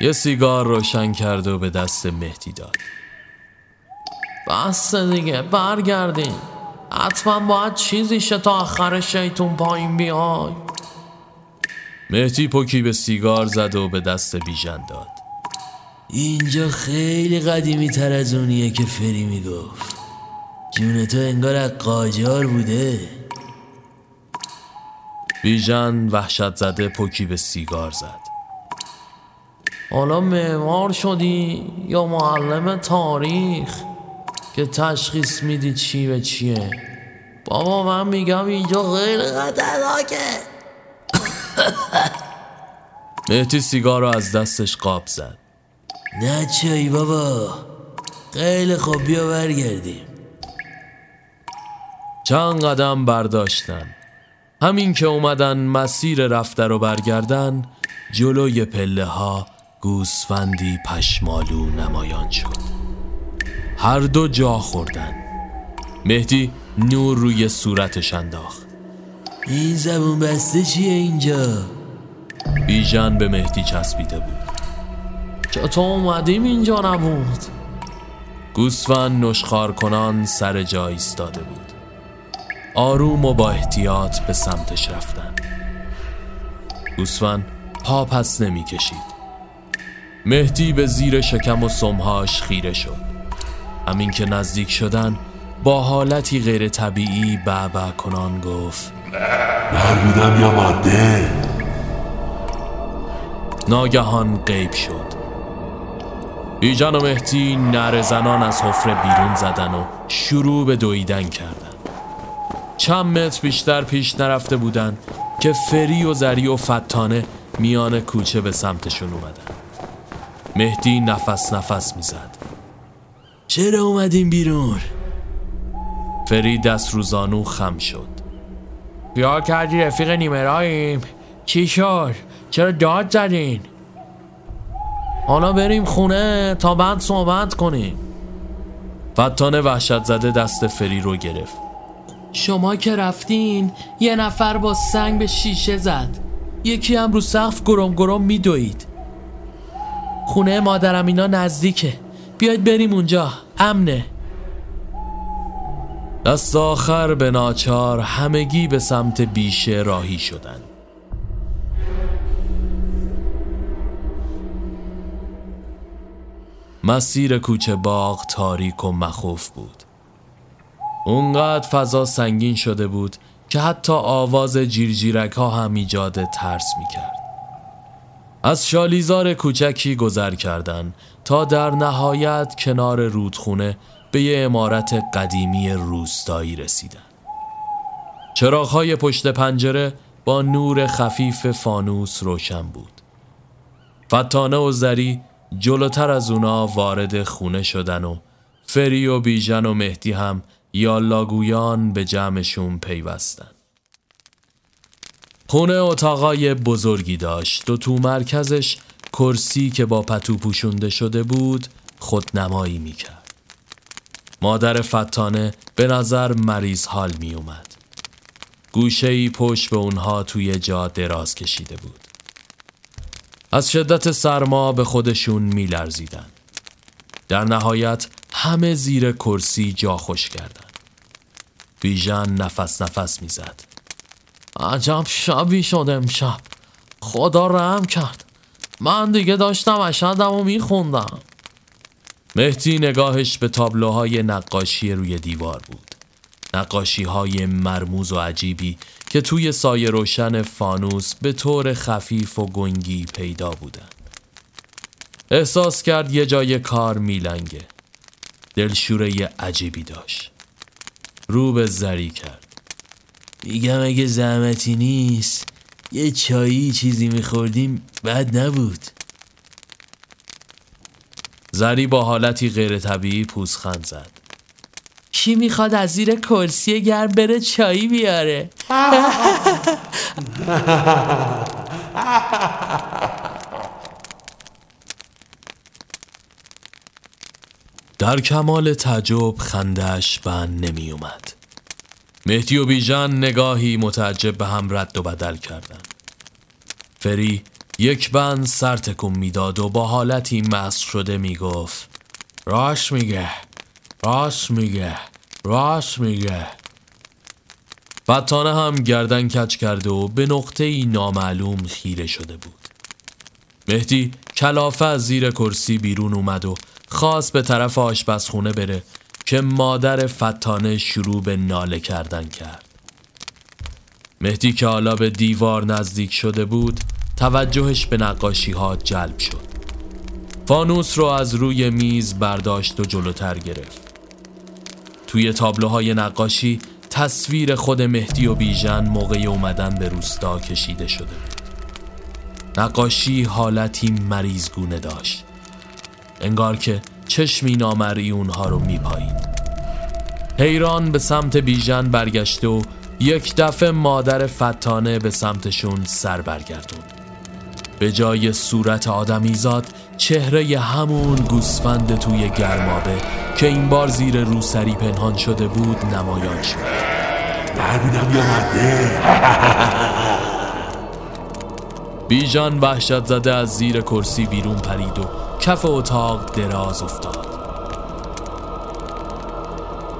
یه سیگار روشن کرد و به دست مهدی داد. بس دیگه برگردیم. حتما باید چیزی شه تا آخر شیطون پایین بیای مهدی پوکی به سیگار زد و به دست بیژن داد. اینجا خیلی قدیمی تر از اونیه که فری می‌گفت. جون تو انگار از قاجار بوده. بیژن وحشت زده پوکی به سیگار زد. حالا معمار شدی یا معلم تاریخ که تشخیص میدی چی به چیه؟ بابا من میگم اینجا خیلی خطرناکه. مهدی سیگار رو از دستش قاب زد. نه چایی بابا خیلی خوب بیا برگردیم. چند قدم برداشتن. همین که اومدن مسیر رفته رو برگردن جلوی پله ها گوسفندی پشمالو نمایان شد. هر دو جا خوردن. مهدی نور روی صورتش انداخت. این زبون بسته چیه اینجا؟ بیژن به مهدی چسبیده بود. چطور اومدیم اینجا نبود؟ گوسفند نشخار کنان سر جا ایستاده بود. آروم و با احتیاط به سمتش رفتن. گوسفند پا پس نمی کشید مهدی به زیر شکم و سمهاش خیره شد. همین که نزدیک شدن با حالتی غیر طبیعی بعبع کنان گفت بودم یا ماده؟ ناگهان غیب شد. بیجان و مهدی نر زنان از حفره بیرون زدن و شروع به دویدن کردن. چند متر بیشتر پیش نرفته بودن که فری و زری و فتانه میان کوچه به سمتشون اومدن. مهدی نفس نفس می‌زد. چرا اومدیم بیرون؟ فری دست روزانو خم شد. بیا کردی رفیق نیمراییم چی شد؟ چرا داد زدین؟ حالا بریم خونه تا بعد صحبت کنیم. فتانه وحشت زده دست فری رو گرفت. شما که رفتین یه نفر با سنگ به شیشه زد. یکی هم رو سقف گرم گرم میدوید. خونه مادرم اینا نزدیکه. بیاید بریم اونجا. امنه. دست آخر به ناچار همگی به سمت بیشه راهی شدند. مسیر کوچه باغ تاریک و مخوف بود اونقدر فضا سنگین شده بود که حتی آواز جیرجیرک ها هم ایجاد ترس می کرد. از شالیزار کوچکی گذر کردن تا در نهایت کنار رودخونه به یه امارت قدیمی روستایی رسیدن. چراغهای پشت پنجره با نور خفیف فانوس روشن بود. فتانه و زری جلوتر از اونا وارد خونه شدن و فری و بیژن و مهدی هم یا لاگویان به جمعشون پیوستن خونه اتاقای بزرگی داشت و تو مرکزش کرسی که با پتو پوشونده شده بود خودنمایی می‌کرد مادر فتانه به نظر مریض حال می اومد گوشه ای پشت به اونها توی جا دراز کشیده بود. از شدت سرما به خودشون میلرزیدن. در نهایت همه زیر کرسی جا خوش کردن. بیژن نفس نفس می‌زد. عجب شبی شد امشب. خدا رحم کرد. من دیگه داشتم اشدم و میخوندم. مهدی نگاهش به تابلوهای نقاشی روی دیوار بود. نقاشی های مرموز و عجیبی که توی سایه روشن فانوس به طور خفیف و گنگی پیدا بودن احساس کرد یه جای کار میلنگه. دلشوره عجیبی داشت. رو به زری کرد. میگم اگه زحمتی نیست یه چایی چیزی میخوردیم بد نبود. زری با حالتی غیر طبیعی پوزخند زد. کی می‌خواد از زیر کرسی گرم بره چایی بیاره؟ در کمال تعجب خندش بند نمی اومد مهدی و بیژن نگاهی متعجب به هم رد و بدل کردند. فری یک بند سر تکون می‌داد و با حالتی مست شده می‌گفت راست میگه راست میگه راست میگه. فتانه هم گردن کچ کرده و به نقطه ای نامعلوم خیره شده بود. مهدی کلافه از زیر کرسی بیرون اومد و خواست به طرف آشپزخونه بره که مادر فتانه شروع به ناله کردن کرد. مهدی که حالا به دیوار نزدیک شده بود توجهش به نقاشی ها جلب شد. فانوس رو از روی میز برداشت و جلوتر گرفت. توی تابلوهای نقاشی تصویر خود مهدی و بیژن موقع اومدن به روستا کشیده شده نقاشی حالتی مریضگونه داشت. انگار که چشمی نامری اونها رو میپایید. حیران به سمت بیژن برگشته و یک دفعه مادر فتانه به سمتشون سر برگردون به جای صورت آدمیزاد چهره همون گوسفند توی گرمابه که این بار زیر روسری پنهان شده بود نمایان شد. نبینم یا مرده؟ بیژن وحشت زده از زیر کرسی بیرون پرید و کف اتاق دراز افتاد.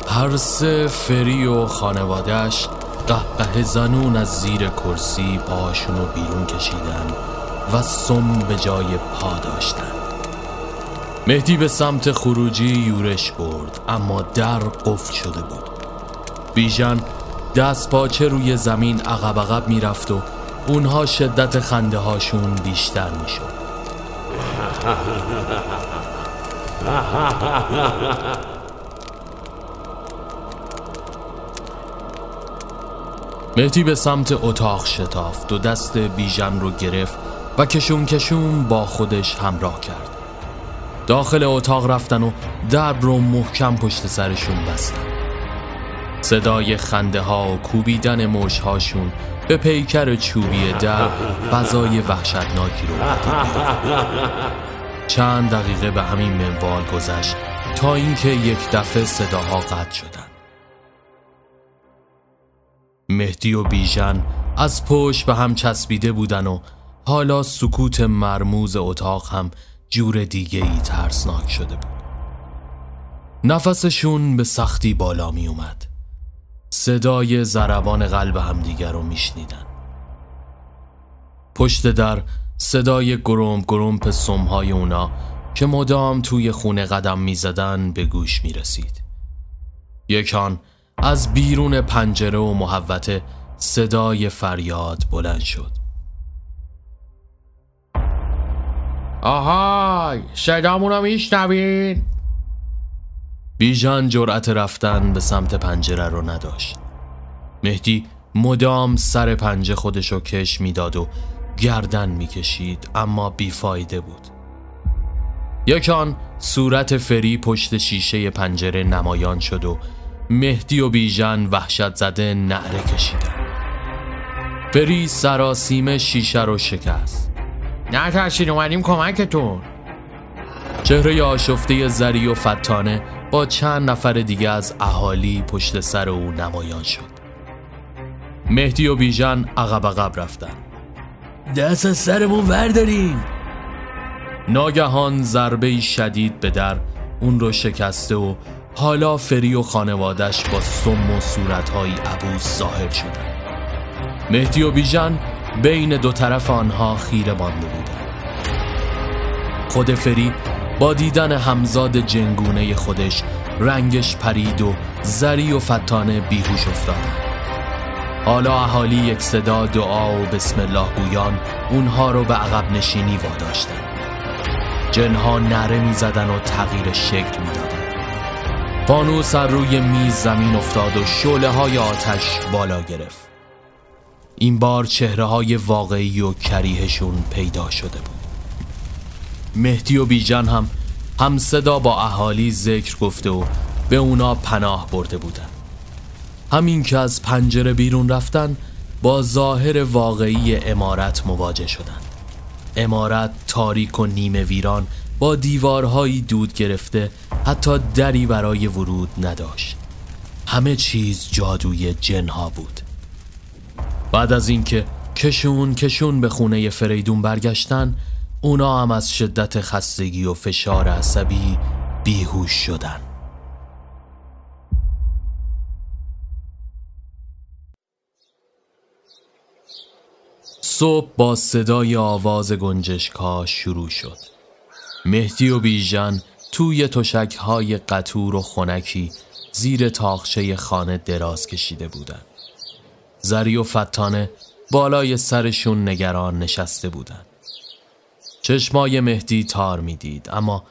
هرس فری و خانوادهش قهقه زنون از زیر کرسی پاشونو بیرون کشیدن. و سم به جای پا داشتن. مهدی به سمت خروجی یورش برد اما در قفل شده بود. بیژن دست پاچه روی زمین عقب عقب می‌رفت و اونها شدت خنده هاشون بیشتر می‌شد. مهدی به سمت اتاق شتافت و دست بیژن رو گرفت و کشون کشون با خودش همراه کرد. داخل اتاق رفتن و درب رو محکم پشت سرشون بستن. صدای خنده ها و کوبیدن موش هاشون به پیکر چوبی در غذای وحشتناکی رو چند دقیقه به همین منوال گذشت تا اینکه یک دفعه صداها قطع شدند. مهدی و بیژن از پشت به هم چسبیده بودن و حالا سکوت مرموز اتاق هم جور دیگه ای ترسناک شده بود. نفسشون به سختی بالا می اومد صدای زربان قلب همدیگر رو میشنیدن. پشت در صدای گروم گرومپ سمهای اونا که مدام توی خونه قدم می‌زدن به گوش می رسید یکان از بیرون پنجره و محوته صدای فریاد بلند شد. آهای صدامونو میشنوین. بیژن جرأت رفتن به سمت پنجره رو نداشت. مهدی مدام سر پنجه خودشو کش می‌داد و گردن می‌کشید اما بیفایده بود. یکان صورت فری پشت شیشه پنجره نمایان شد و مهدی و بیژن وحشت زده نعره کشیدن فری سراسیم شیشه رو شکست. نترسید اومدیم کمکتون. چهره آشفته زری و فتانه با چند نفر دیگه از اهالی پشت سر او نمایان شد. مهدی و بیژن عقب عقب رفتن. دست از سرمون ورداریم ناگهان ضربه شدید به در اون رو شکسته و حالا فری و خانوادش با سم و صورتهایی عبوس ظاهر شدن. مهدی و بیژن بین دو طرف آنها خیره مانده بودند. خود فری با دیدن همزاد جنگونه خودش رنگش پرید و زری و فتانه بیهوش افتادن حالا اهالی یک صدا دعا و بسم الله گویان اونها رو به عقب نشینی واداشتن جنها نره می زدن و تغییر شکل می دادن فانوس از روی میز زمین افتاد و شعله های آتش بالا گرفت. این بار چهره های واقعی و کریهشون پیدا شده بود. مهدی و بیژن هم هم صدا با اهالی ذکر گفته و به اونا پناه برده بودن. همین که از پنجره بیرون رفتن با ظاهر واقعی امارت مواجه شدن امارت تاریک و نیمه ویران با دیوارهایی دود گرفته حتی دری برای ورود نداشت. همه چیز جادوی جنها بود. بعد از اینکه کشون کشون به خونه فریدون برگشتن اونا هم از شدت خستگی و فشار عصبی بیهوش شدن صبح با صدای آواز گنجشکا شروع شد مهدی و بیژن توی تشک های قطور و خونکی زیر تاخچه خانه دراز کشیده بودند. زری و فتانه بالای سرشون نگران نشسته بودند. چشمای مهدی تار می‌دید اما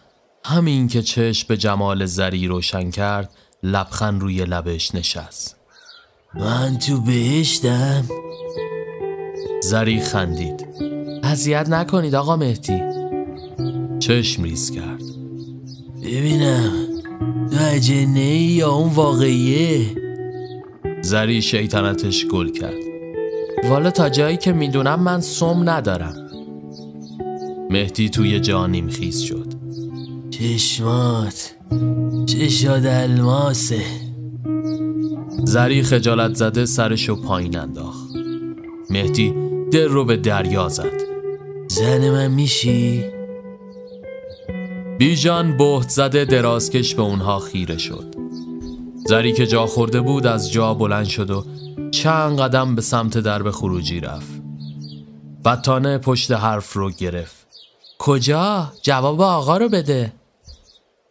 همین که چشم به جمال زری روشن کرد لبخند روی لبش نشست. من تو بهشتم. زری خندید. اذیت نکنید آقا مهدی. چشم ریز کرد. ببینم تو اجنه یا اون واقعیه؟ زری شیطنتش گل کرد. والا تا جایی که می‌دونم من سم ندارم. مهدی توی جانیم خیز شد. چشمات چشاد الماسه زری خجالت زده سرشو پایین انداخت. مهدی دل رو به دریا زد. زن من میشی؟ بیژان بهت زده درازکش به اونها خیره شد. زری که جا خورده بود از جا بلند شد و چند قدم به سمت درب خروجی رفت. بطانه پشت حرف رو گرفت. کجا؟ جواب آقا رو بده.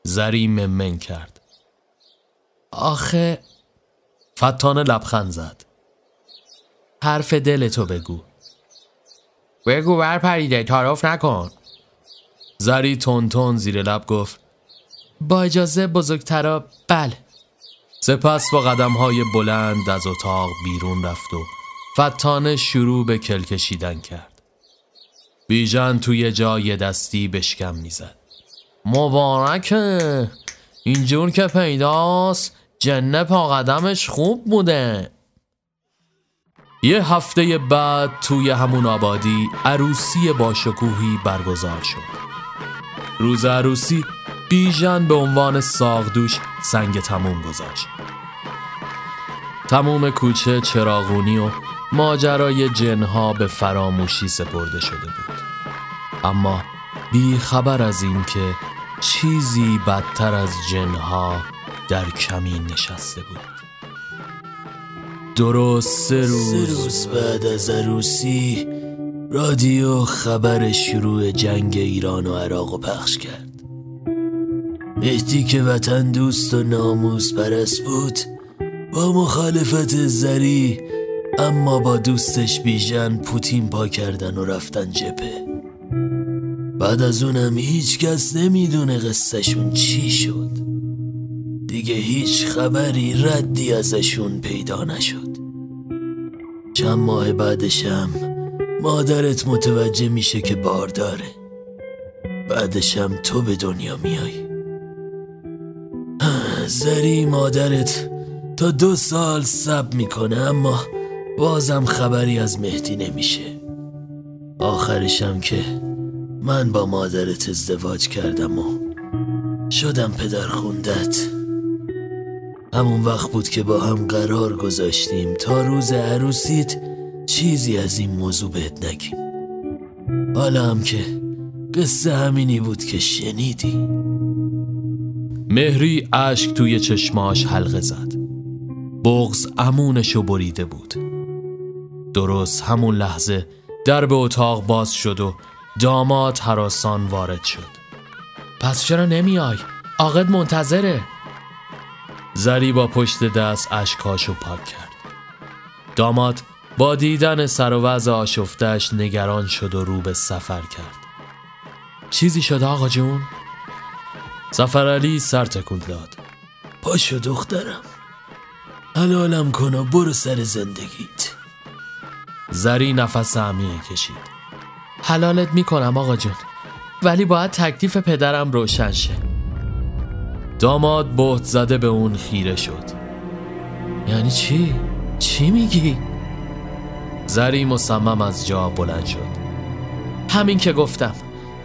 زری ممن کرد. آخه فتانه لبخند زد. حرف دلتو بگو. بگو بر پریده تعارف نکن. زری تون تون زیر لب گفت. با اجازه بزرگترا بله. سپس با قدم های بلند از اتاق بیرون رفت و فتانه شروع به کل کشیدن کرد. بیژن توی جای دستی بشکم می‌زد. مبارکه! اینجور که پیداست جنه پا قدمش خوب بوده. یه هفته بعد توی همون آبادی عروسی با شکوهی برگزار شد. روز عروسی بیژن به عنوان ساقدوش سنگ تموم گذاشت. تموم کوچه چراغونی و ماجرای جنها به فراموشی سپرده شده بود. اما بی خبر از این که چیزی بدتر از جنها در کمین نشسته بود. درست سه روز, سه روز بعد از عروسی رادیو خبر شروع جنگ ایران و عراق رو پخش کرد. مهدی که وطن دوست و ناموس پرست بود با مخالفت زری اما با دوستش بیژن پوتین پا کردن و رفتن جپه بعد از اونم هیچ کس نمی‌دونه قصهشون چی شد. دیگه هیچ خبری ردی ازشون پیدا نشد. چند ماه بعدشم مادرت متوجه میشه که بار داره بعدشم تو به دنیا میای. زری مادرت. تا دو سال سب می‌کنه اما بازم خبری از مهدی نمیشه. آخرشم که من با مادرت ازدواج کردم و شدم پدر خوندت. همون وقت بود که با هم قرار گذاشتیم. تا روز عروسیت چیزی از این موضوع بهت نگیم. حالا هم که قصه همینی بود که شنیدی. مهری اشک توی چشماش حلقه زد. بغز امونشو بریده بود. درست همون لحظه در به اتاق باز شد و داماد حراسان وارد شد. پس چرا نمیای؟ آقد منتظره. زری با پشت دست اشکاشو پاک کرد. داماد با دیدن سر و وضع آشفتش نگران شد و رو به سفر کرد. چیزی شد آقا جون؟ سفر علی سر تکون داد. پاشو دخترم. حلالم کن و برو سر زندگیت. زری نفس عمیقی کشید. حلالت می‌کنم آقا جون ولی باید تکلیف پدرم روشن شه. داماد بهت زده به اون خیره شد. یعنی چی؟ چی میگی؟ زری مصمم از جا بلند شد. همین که گفتم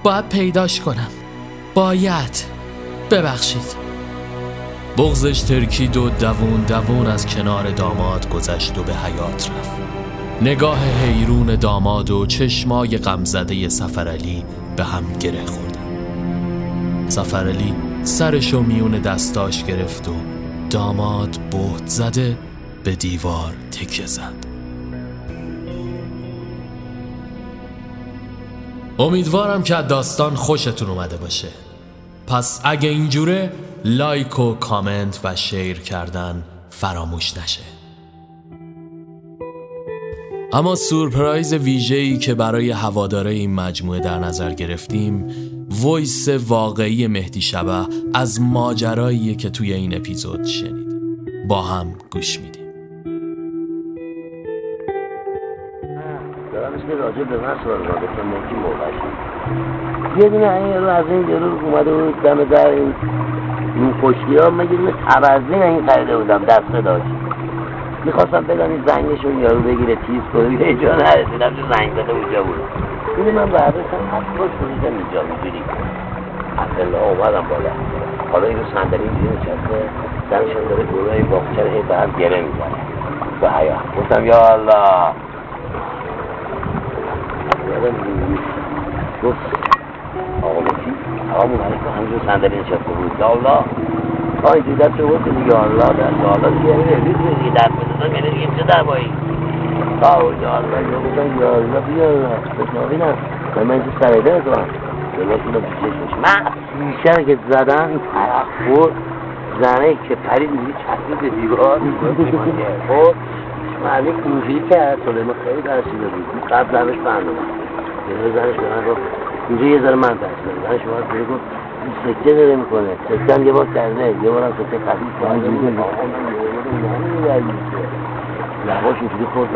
باید پیداش کنم. باید ببخشید. بغزش ترکید و دوون دوون از کنار داماد گذشت و به حیات رفت. نگاه حیرون داماد و چشمای غمزده سفرعلی به هم گره خوردن سفرعلی سرشو میون دستاش گرفت و داماد بهت زده به دیوار تکه زد. امیدوارم که داستان خوشتون اومده باشه. پس اگه اینجوره لایک و کامنت و شیر کردن فراموش نشه. اما سورپرایز ویژه‌ای که برای هواداره این مجموعه در نظر گرفتیم وایس واقعی مهدی شبه از ماجرایی که توی این اپیزود شنیدیم. با هم گوش میدیم. دارم اسم راجع به من سوال یه دونه این از این گرور اومده بود دم در این این خشکی ها. من یه دونه تبرزین این خریده بودم دسته داشت. می‌خواستم بدم این زنگش رو یارو بگیره تیز کنه. یه جا نرسیدم چه زنگ زده اونجا بود. اینو من برداشتم از پشت بریدم اینجا می‌دونی اصلا اومدم بالا. حالا این رو صندلی اینجوری نشسته سرشان داره گروه این باغچه رو به هم گره می‌زنه. به حیا گفتم یا الله. یادم گفت آقا مکی آقا مبارک همینجور صندلی نشسته بود. یا الله. اینجور دست رو بود دیگه. الله دست الله دیگه یعنی رفیق دیگه دست بزنم یعنی دیگه چه دعوایی آه یا الله یا گفتم یا الله بیا. الله بشنابینم من من اینجا سریده نکنم جلوتون رو بیشش من بیشتر که زدم این طرف بود زنه که پرید میگه چسبید به دیوار. خب معلوم اینجوری کرد. سلیمان خیلی ترسیده بود. قبل لبش برنامه یه زنش به من گفت اینجا یه ذره من زنش به من گفت سکه داره می‌کنه. سکه هم یه بار کرده یه بار هم سکه خفیف کرده. من لباش اینجوری خورد